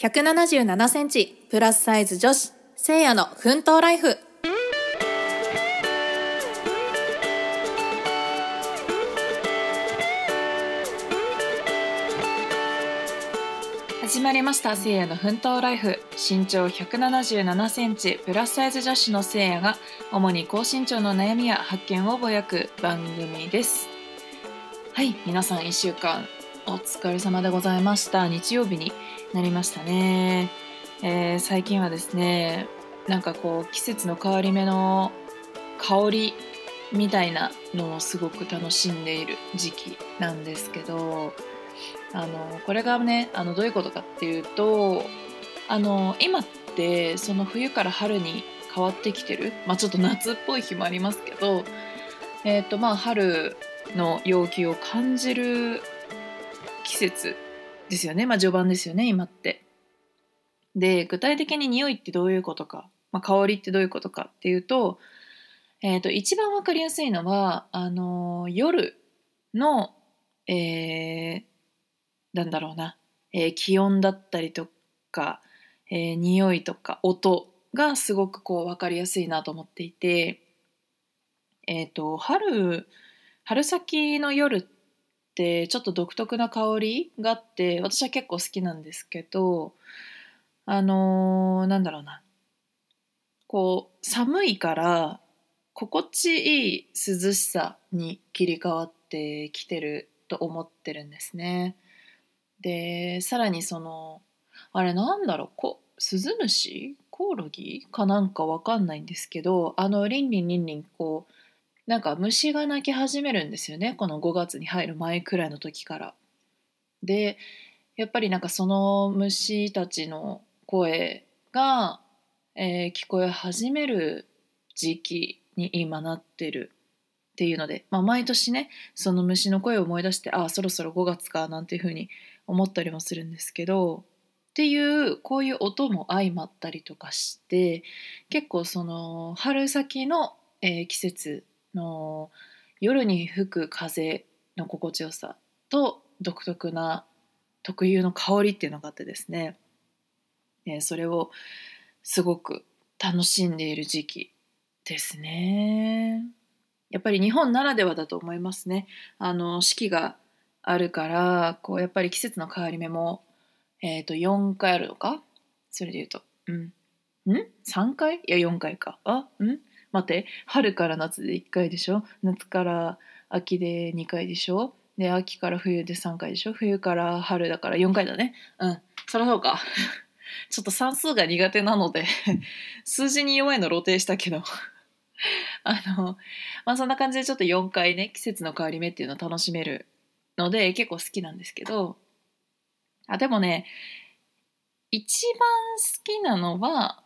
177センチプラスサイズ女子せいやの奮闘ライフ。始まりましたせいやの奮闘ライフ。身長177センチプラスサイズ女子のせいやが主に高身長の悩みや発見をぼやく番組です。はい皆さん1週間お疲れ様でございました。日曜日になりましたね、えー、最近はですねなんかこう季節の変わり目の香りみたいなのをすごく楽しんでいる時期なんですけどあのこれがねあのどういうことかっていうとあの今ってその冬から春に変わってきてる、まあ、ちょっと夏っぽい日もありますけど、えーとまあ、春の陽気を感じる季節ですよね、まあ、序盤ですよね今って。で具体的に匂いってどういうことか、まあ、香りってどういうことかっていうと,、えーと、一番分かりやすいのはあの夜の、えー、なんだろうな、えー、気温だったりとか、えー、匂いとか音がすごくこう分かりやすいなと思っていて、えーと、春春先の夜ってちょっと独特な香りがあって私は結構好きなんですけどあのー、なんだろうな。こう寒いから心地いい涼しさに切り替わってきてると思ってるんですね。でさらにそのあれなんだろうこスズムシコオロギ？かなんかわかんないんですけどあのリンリンリンリンこうなんか虫が鳴き始めるんですよねこの5月に入る前くらいの時から。でやっぱりなんかその虫たちの声が、えー、聞こえ始める時期に今なってるっていうので、まあ、毎年ねその虫の声を思い出してああそろそろ5月かなんていうふうに思ったりもするんですけどっていうこういう音も相まったりとかして結構その春先の、えー、季節の夜に吹く風の心地よさと独特な特有の香りっていうのがあってですね、え、それをすごく楽しんでいる時期ですね。やっぱり日本ならではだと思いますね。あの四季があるからこうやっぱり季節の変わり目も、えー、と4回あるのか？それで言うと。うん。ん？3回？いや4回か。あ？うん？待って春から夏で1回でしょ？夏から秋で2回でしょ？で秋から冬で3回でしょ？冬から春だから4回だね。うん。そりゃそうか。ちょっと算数が苦手なので 数字に弱いの露呈したけど。あのまあそんな感じでちょっと4回ね季節の変わり目っていうのを楽しめるので結構好きなんですけど。あでもね一番好きなのは、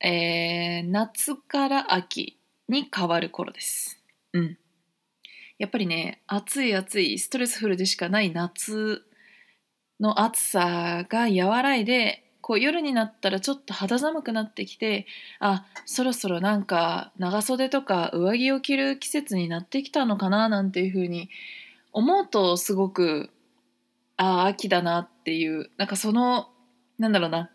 えー、夏から秋に変わる頃です。うん。やっぱりね暑い暑いストレスフルでしかない夏の暑さが和らいでこう夜になったらちょっと肌寒くなってきてあそろそろなんか長袖とか上着を着る季節になってきたのかななんていう風に思うとすごくああ秋だなっていうなんかそのなんだろうな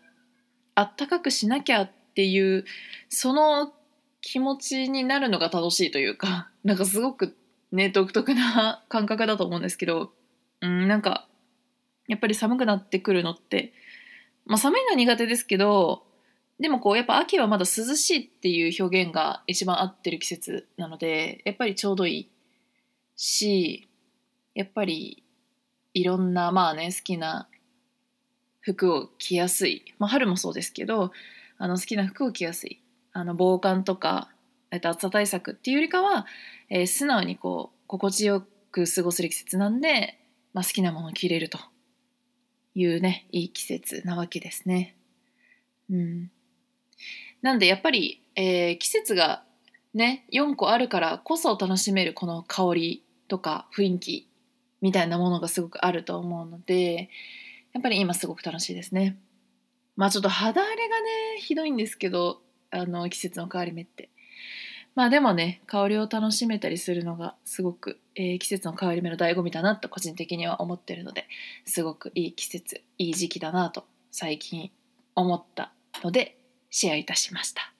あったかくしなきゃっていうその気持ちになるのが楽しいというか なんかすごくね独特な感覚だと思うんですけどうんなんかやっぱり寒くなってくるのってまあ寒いのは苦手ですけどでもこうやっぱ秋はまだ涼しいっていう表現が一番合ってる季節なのでやっぱりちょうどいいしやっぱりいろんなまあね好きな服を着やすい、まあ、春もそうですけどあの好きな服を着やすいあの防寒とか、えっと、暑さ対策っていうよりかは、えー、素直にこう心地よく過ごせる季節なんで、まあ、好きなものを着れるというねいい季節なわけですね。うん、なんでやっぱり、えー、季節がね4個あるからこそ楽しめるこの香りとか雰囲気みたいなものがすごくあると思うのでやっぱり今すごく楽しいですね。まあちょっと肌荒れがねひどいんですけどあの季節の変わり目って。まあでもね香りを楽しめたりするのがすごく、えー、季節の変わり目の醍醐味だなと個人的には思ってるのですごくいい季節いい時期だなと最近思ったのでシェアいたしました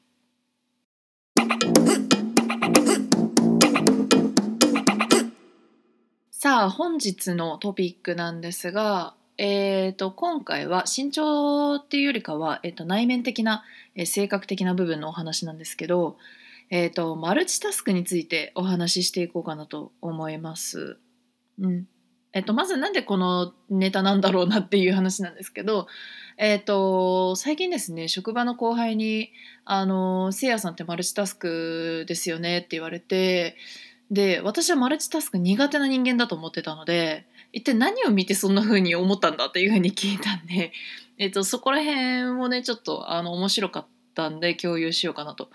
さあ本日のトピックなんですがえーと、今回は身長っていうよりかは、えーと、内面的な、えー、性格的な部分のお話なんですけど、えーと、マルチタスクについてお話ししていこうかなと思います。うんえー、とまずなんでこのネタなんだろうなっていう話なんですけど、えー、と最近ですね職場の後輩に「あのせいやさんってマルチタスクですよね」って言われてで私はマルチタスク苦手な人間だと思ってたので一体何を見てそんな風に思ったんだっていう風に聞いたんで、えっと、そこら辺をねちょっとあの面白かったんで共有しようかなと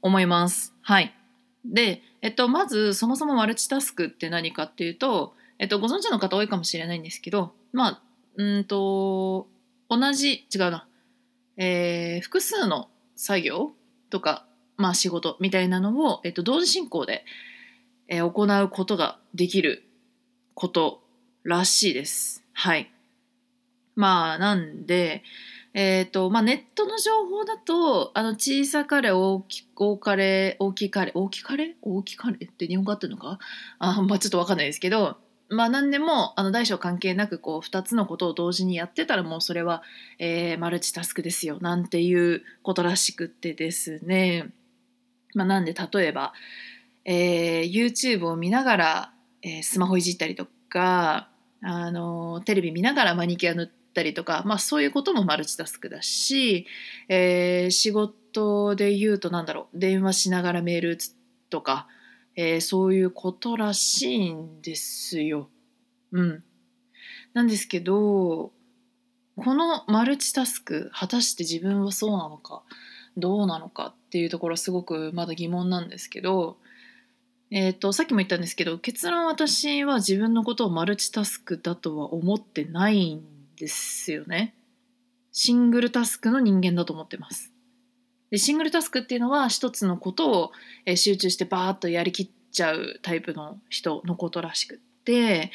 思います。はい。で、えっと、まずそもそもマルチタスクって何かっていうと、えっと、ご存知の方多いかもしれないんですけどまあうんと同じ違うな、えー、複数の作業とか、まあ、仕事みたいなのを、えっと、同時進行で、えー、行うことができることらしいです。はい。まあ、なんで、えっ、ー、と、まあ、ネットの情報だと、あの、小さかれ、大き、大かれ、大きかれ、大きかれ大きかれって日本語合ってるのか？あ、まあ、ちょっとわかんないですけど、まあ、何でも、あの、大小関係なく、こう、二つのことを同時にやってたら、もうそれは、えー、マルチタスクですよ、なんていうことらしくってですね。まあ、なんで、例えば、えー、YouTube を見ながら、えー、スマホいじったりとか、あのテレビ見ながらマニキュア塗ったりとか、まあ、そういうこともマルチタスクだし、えー、仕事で言うとなんだろう電話しながらメール打つとか、えー、そういうことらしいんですよ。うん、なんですけどこのマルチタスク果たして自分はそうなのかどうなのかっていうところすごくまだ疑問なんですけどえーと、さっきも言ったんですけど結論私は自分のことをマルチタスクだとは思ってないんですよね。シングルタスクの人間だと思ってます。でシングルタスクっていうのは一つのことを集中してバーッとやりきっちゃうタイプの人のことらしくって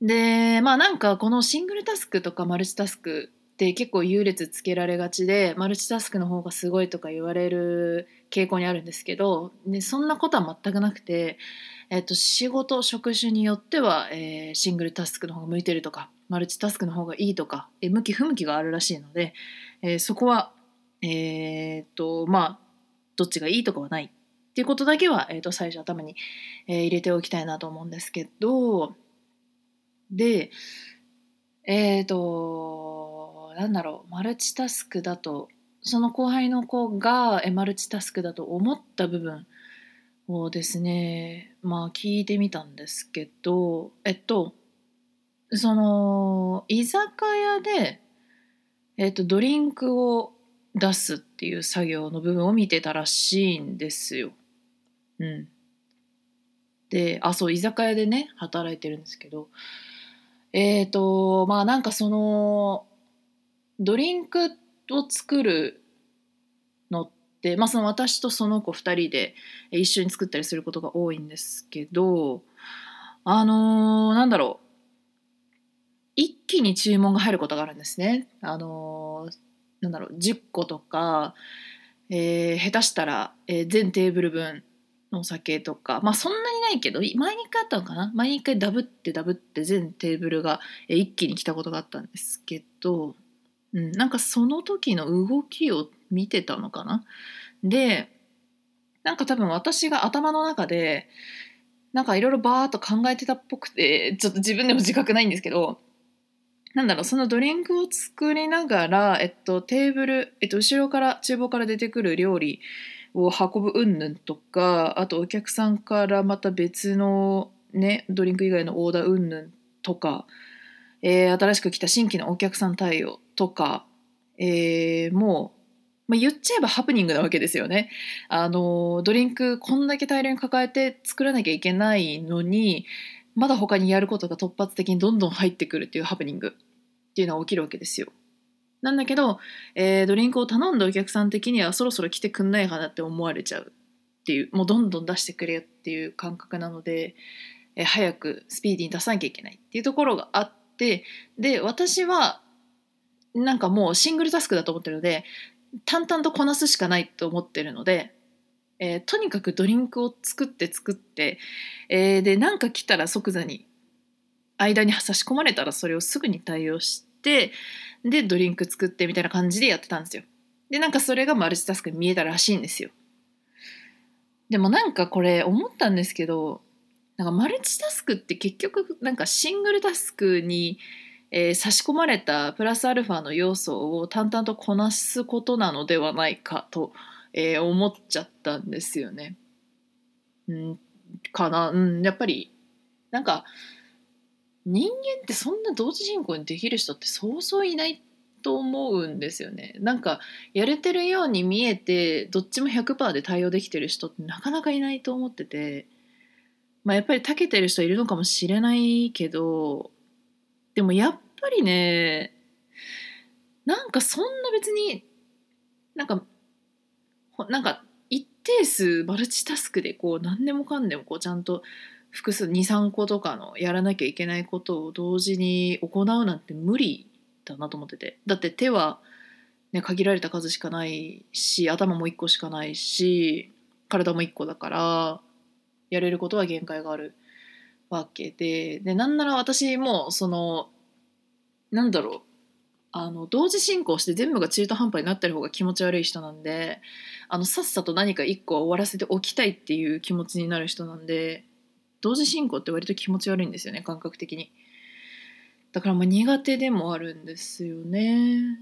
でまあなんかこのシングルタスクとかマルチタスクって結構優劣つけられがちでマルチタスクの方がすごいとか言われる傾向にあるんですけどでそんなことは全くなくて、えっと、仕事職種によっては、えー、シングルタスクの方が向いてるとかマルチタスクの方がいいとか、え向き不向きがあるらしいので、えー、そこはえー、っとまあどっちがいいとかはない。っていうことだけは、えー、と最初頭に、えー、入れておきたいなと思うんですけどでえっ、となんだろうマルチタスクだとその後輩の子がマルチタスクだと思った部分をですねまあ聞いてみたんですけどえっとその居酒屋で、えっと、ドリンクを出すっていう作業の部分を見てたらしいんですよ。うん。であそう居酒屋でね働いてるんですけどえっ、とまあなんかそのドリンクを作るのって、まあ、その私とその子2人で一緒に作ったりすることが多いんですけどあのー、なんだろう。一気に注文が入ることがあるんですね。あのー、なんだろう。10個とか、えー、下手したら、えー、全テーブル分のお酒とかまあそんなにないけど前に1回あったのかな。前に1回ダブってダブって全テーブルが、え、一気に来たことがあったんですけどうん、なんかその時の動きを見てたのかな？でなんか多分私が頭の中でなんかいろいろバーっと考えてたっぽくてちょっと自分でも自覚ないんですけどなんだろうそのドリンクを作りながら、えっと、テーブル、えっと、後ろから厨房から出てくる料理を運ぶ云々とかあとお客さんからまた別のねドリンク以外のオーダー云々とかえー、新しく来た新規のお客さん対応とか、えー、もう、まあ、言っちゃえばハプニングなわけですよね。あのドリンクこんだけ大量に抱えて作らなきゃいけないのにまだ他にやることが突発的にどんどん入ってくるっていうハプニングっていうのは起きるわけですよ。なんだけど、えー、ドリンクを頼んだお客さん的にはそろそろ来てくんないかなって思われちゃうっていうもうどんどん出してくれよっていう感覚なので、えー、早くスピーディーに出さなきゃいけないっていうところがあってで私はなんかもうシングルタスクだと思ってるので淡々とこなすしかないと思ってるので、えー、とにかくドリンクを作って作って、えー、でなんか来たら即座に間に差し込まれたらそれをすぐに対応してでドリンク作ってみたいな感じでやってたんですよ。でなんかそれがマルチタスクに見えたらしいんですよ。でもなんかこれ思ったんですけどなんかマルチタスクって結局なんかシングルタスクにえー、差し込まれたプラスアルファの要素を淡々とこなすことなのではないかと、えー、思っちゃったんですよね。んかな、うん、やっぱりなんか人間ってそんな同時進行にできる人ってそうそういないと思うんですよね。なんかやれてるように見えてどっちも100%で対応できてる人ってなかなかいないと思ってて、まあ、やっぱり長けてる人いるのかもしれないけどでもやっぱりねなんかそんな別になんかなんか一定数マルチタスクでこう何でもかんでもこうちゃんと複数23個とかのやらなきゃいけないことを同時に行うなんて無理だなと思ってて。だって手は、ね、限られた数しかないし頭も1個しかないし体も1個だから。やれることは限界があるわけででなんなら私もそのなんだろうあの同時進行して全部が中途半端になってる方が気持ち悪い人なんであのさっさと何か一個は終わらせておきたいっていう気持ちになる人なんで同時進行って割と気持ち悪いんですよね感覚的に。だからまあ苦手でもあるんですよね。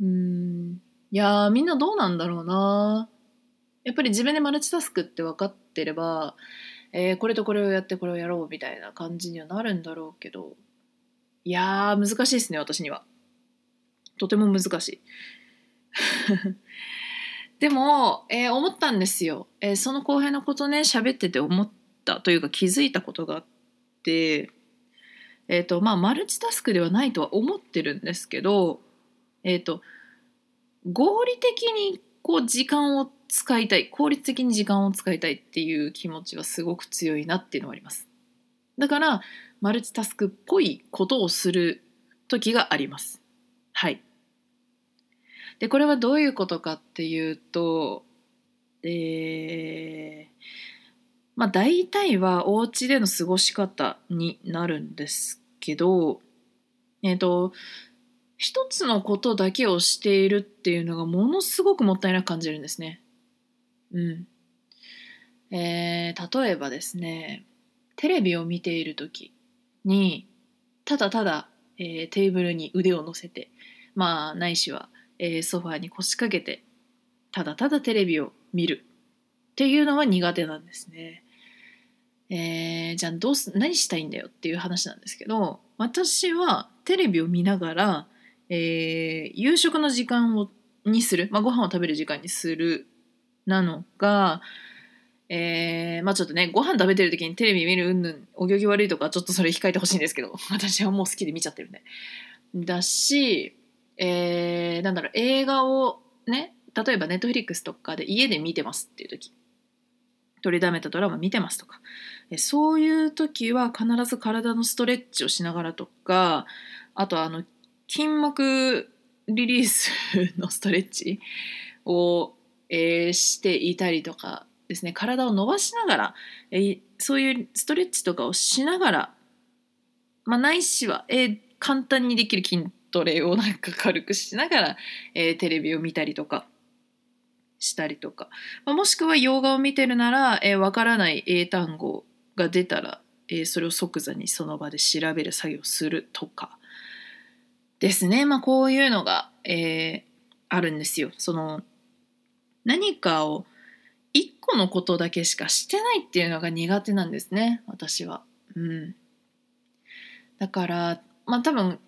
うん。いやみんなどうなんだろうな。やっぱり自分でマルチタスクって分かってればえー、これとこれをやってこれをやろうみたいな感じにはなるんだろうけど。いやー難しいですね私には。とても難しい。でも、えー、思ったんですよ、えー、その後輩のことね喋ってて思ったというか気づいたことがあって。えっ、ー、とまあマルチタスクではないとは思ってるんですけどえっ、と合理的にこう時間を使いたい効率的に時間を使いたいっていう気持ちはすごく強いなっていうのはあります。だからマルチタスクっぽいことをする時があります。はい。でこれはどういうことかっていうとえー、まあ大体はお家での過ごし方になるんですけどえっ、ー、と一つのことだけをしているっていうのがものすごくもったいなく感じるんですね。うん。えー、例えばですね、テレビを見ている時に、ただただ、えー、テーブルに腕を乗せて、まあ、ないしは、えー、ソファーに腰掛けて、ただただテレビを見るっていうのは苦手なんですね。えー、じゃあどうす何したいんだよっていう話なんですけど私はテレビを見ながら、えー、夕食の時間をにする、まあ、ご飯を食べる時間にするなのが、えー、まあちょっとねご飯食べてる時にテレビ見るうんぬんお行儀悪いとかちょっとそれ控えてほしいんですけど 私はもう好きで見ちゃってるんで。だし、えー、なんだろう映画をね例えばネットフリックスとかで家で見てますっていう時取りだめたドラマ見てますとかそういう時は必ず体のストレッチをしながらとかあとあの筋膜リリースのストレッチをえー、していたりとかですね。体を伸ばしながら、えー、そういうストレッチとかをしながら、まあ、ないしは、えー、簡単にできる筋トレをなんか軽くしながら、えー、テレビを見たりとかしたりとか、まあ、もしくは洋画を見てるなら、えー、分からない英単語が出たら、えー、それを即座にその場で調べる作業をするとか。ですね、まあ、こういうのが、えー、あるんですよ。その何かを一個のことだけしかしてないっていうのが苦手なんですね私は。うん、だからまあ多分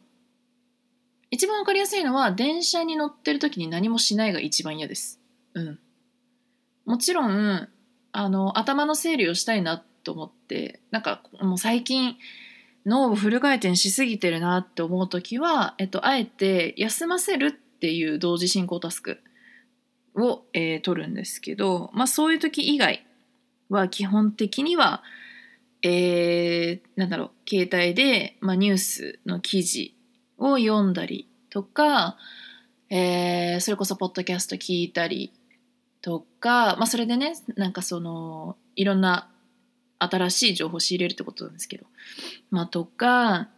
一番わかりやすいのは電車に乗ってる時に何もしないが一番嫌です。うん、もちろんあの頭の整理をしたいなと思ってなんかもう最近脳をフル回転しすぎてるなって思う時は、えっと、あえて休ませるっていう同時進行タスクを、えー、取るんですけど、まあ、そういう時以外は基本的には、えー、なんだろう携帯で、まあ、ニュースの記事を読んだりとか、えー、それこそポッドキャスト聞いたりとか、まあ、それでねなんかそのいろんな新しい情報を仕入れるってことなんですけど、まあ、とか、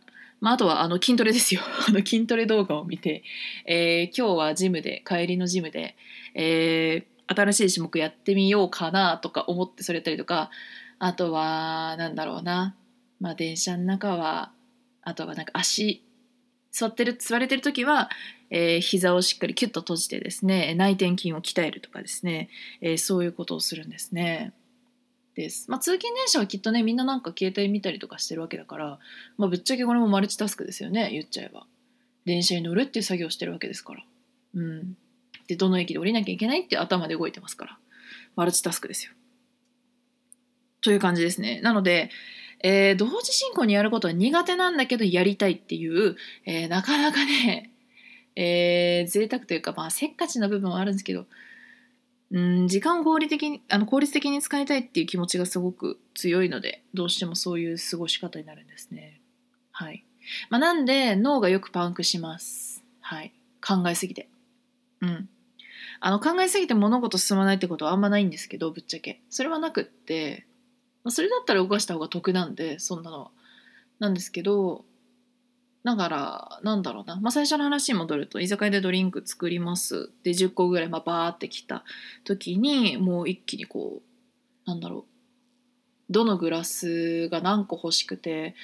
まあ、あとはあの筋トレですよ。あの筋トレ動画を見て、えー、今日はジムで帰りのジムで、えー、新しい種目やってみようかなとか思ってそれやったりとかあとはなんだろうな、まあ、電車の中はあとはなんか足座ってる座れてる時は、えー、膝をしっかりキュッと閉じてですね内転筋を鍛えるとかですね、えー、そういうことをするんですね。です。まあ、通勤電車はきっとねみんななんか携帯見たりとかしてるわけだから、まあ、ぶっちゃけこれもマルチタスクですよね言っちゃえば。電車に乗るっていう作業をしてるわけですから。うん。でどの駅で降りなきゃいけないって頭で動いてますからマルチタスクですよ。という感じですね。なので、えー、同時進行にやることは苦手なんだけどやりたいっていう、えー、なかなかね、えー、贅沢というか、まあ、せっかちな部分はあるんですけど、うん時間を効率的にあの効率的に使いたいっていう気持ちがすごく強いのでどうしてもそういう過ごし方になるんですね。はいまあ、なんで脳がよくパンクします。はい、考えすぎて。うん。あの考えすぎて物事進まないってことはあんまないんですけどぶっちゃけ。それはなくって、まあ、それだったら動かした方が得なんでそんなのは。なんですけどだからなんだろうな、まあ、最初の話に戻ると居酒屋でドリンク作ります。で10個ぐらいまあバーってきた時にもう一気にこうなんだろう。どのグラスが何個欲しくて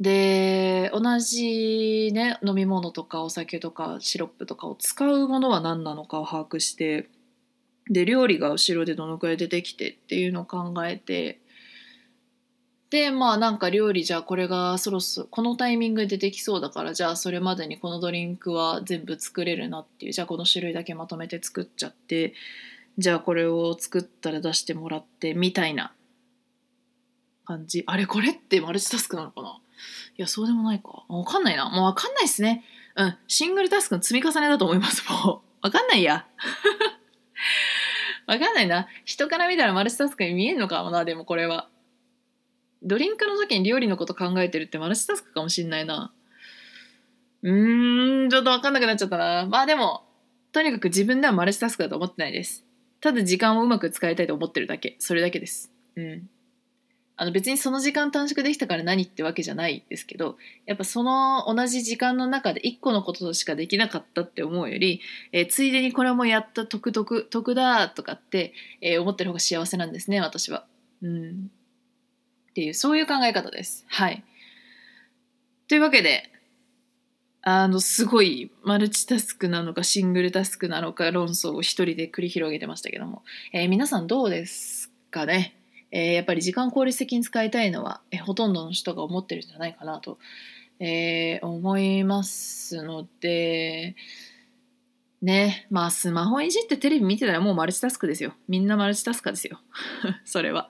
で同じね飲み物とかお酒とかシロップとかを使うものは何なのかを把握してで料理が後ろでどのくらい出てきてっていうのを考えてでまあなんか料理じゃあこれがそろそろこのタイミングで出てきそうだからじゃあそれまでにこのドリンクは全部作れるなっていうじゃあこの種類だけまとめて作っちゃってじゃあこれを作ったら出してもらってみたいな感じ。あれこれってマルチタスクなのかな？いやそうでもないかわかんないなもうわかんないっすねうんシングルタスクの積み重ねだと思いますもうわかんないや わかんないな人から見たらマルチタスクに見えんのかもなでもこれはドリンクの時に料理のこと考えてるってマルチタスクかもしんないな。うーん、ちょっとわかんなくなっちゃったな。まあでも、とにかく自分ではマルチタスクだと思ってないです。ただ時間をうまく使いたいと思ってるだけ。それだけです。うん。あの別にその時間短縮できたから何ってわけじゃないですけどやっぱその同じ時間の中で1個のことしかできなかったって思うより、えー、ついでにこれもやった得得得だとかって、えー、思ってる方が幸せなんですね私は。うんっていうそういう考え方です。はい。というわけであのすごいマルチタスクなのかシングルタスクなのか論争を一人で繰り広げてましたけども、えー、皆さんどうですかね、えー、やっぱり時間効率的に使いたいのは、え、ほとんどの人が思ってるんじゃないかなと、え思いますのでねまあスマホいじってテレビ見てたらもうマルチタスクですよ。みんなマルチタスクですよ。それは。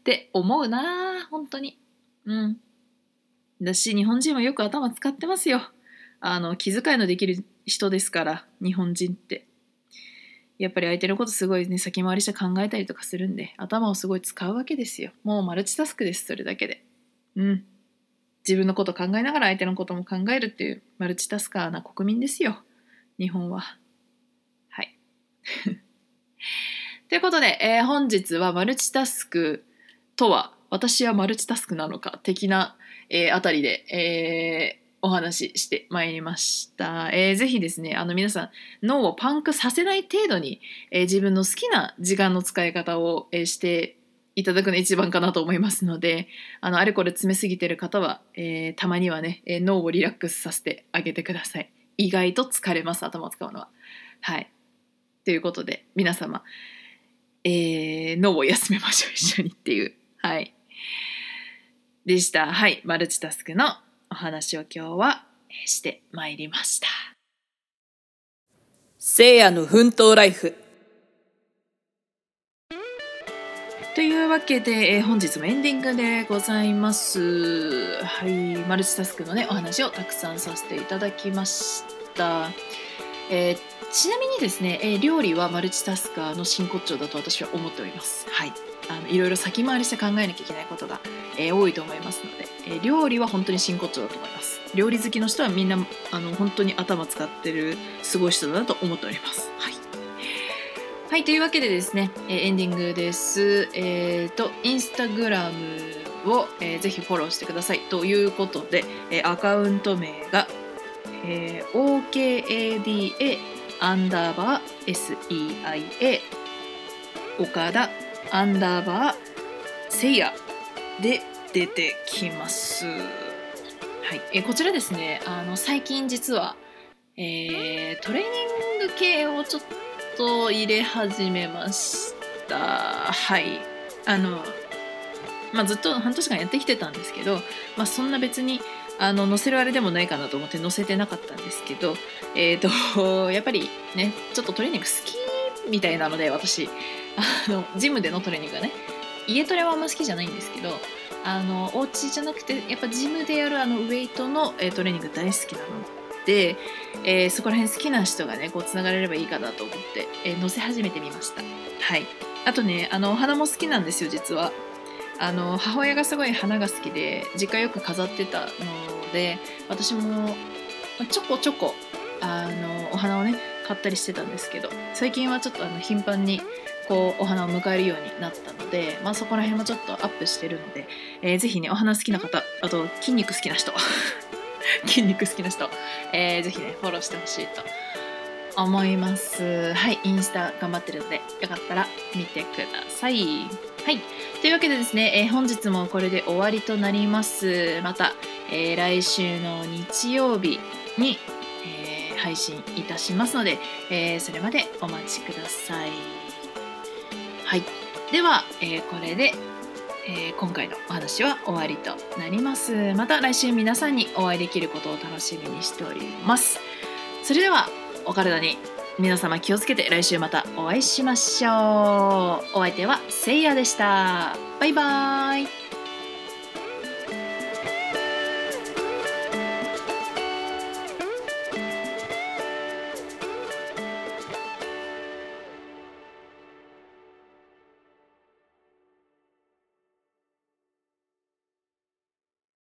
って思うな本当に。うん。だし日本人はよく頭使ってますよ。あの気遣いのできる人ですから日本人って。やっぱり相手のことすごいね先回りして考えたりとかするんで頭をすごい使うわけですよ。もうマルチタスクですそれだけで。うん。自分のこと考えながら相手のことも考えるっていうマルチタスカーな国民ですよ。日本は。はい。ということで、えー、本日はマルチタスクとは私はマルチタスクなのか的な、えー、あたりで、えー、お話ししてまいりました、えー、ぜひですねあの皆さん脳をパンクさせない程度に、えー、自分の好きな時間の使い方を、えー、していただくのが一番かなと思いますのであのあれこれ詰めすぎてる方は、えー、たまにはね、え、脳をリラックスさせてあげてください意外と疲れます頭を使うのははいということで皆様、えー、脳を休めましょう一緒にっていうはい。でした。はい。マルチタスクのお話を今日はしてまいりました。聖夜の奮闘ライフ。というわけで、えー、本日もエンディングでございます。はい。マルチタスクのね、お話をたくさんさせていただきました。えー、ちなみにですね、えー、料理はマルチタスカーの真骨頂だと私は思っております。はい。あのいろいろ先回りして考えなきゃいけないことが、えー、多いと思いますので、え料理は本当に真骨頂だと思います料理好きの人はみんなあの本当に頭使ってるすごい人だなと思っておりますはいはい、というわけでですね、えーエンディングです。えっ、と、インスタグラムを、えーぜひフォローしてください。ということで、えーアカウント名が、えー OKADA アンダーバー SEIA 岡田アンダーバーせいやで出てきます。はい、えこちらですね、あの最近実は、えートレーニング系をちょっと入れ始めました。はい。あの、まあ、ずっと半年間やってきてたんですけど、まあ、そんな別にあの載せるあれでもないかなと思って載せてなかったんですけど、えっ、と、やっぱりね、ちょっとトレーニング好きみたいなので、私、あの、ジムでのトレーニングがね、家トレはあんま好きじゃないんですけど、あの、お家じゃなくて、やっぱジムでやるあのウェイトの、えートレーニング大好きなので、えーそこら辺好きな人がねこうつながれればいいかなと思って、えー載せ始めてみました。はい。あとねあのお花も好きなんですよ実は。あの母親がすごい花が好きで実家よく飾ってたので私もちょこちょこあのお花をね買ったりしてたんですけど最近はちょっとあの頻繁にこうお花を迎えるようになったので、まあ、そこら辺もちょっとアップしてるので、えーぜひねお花好きな方あと筋肉好きな人 筋肉好きな人えーぜひねフォローしてほしいと思います。はいインスタ頑張ってるのでよかったら見てください。はいというわけでですね、えー本日もこれで終わりとなります。また、えー来週の日曜日に、えー配信いたしますので、えそれまでお待ちください。はい。では、えーこれでえー今回のお話は終わりとなります。また来週皆さんにお会いできることを楽しみにしております。それではお体に皆様気をつけて来週またお会いしましょう。お相手はせいやでした。バイバーイ。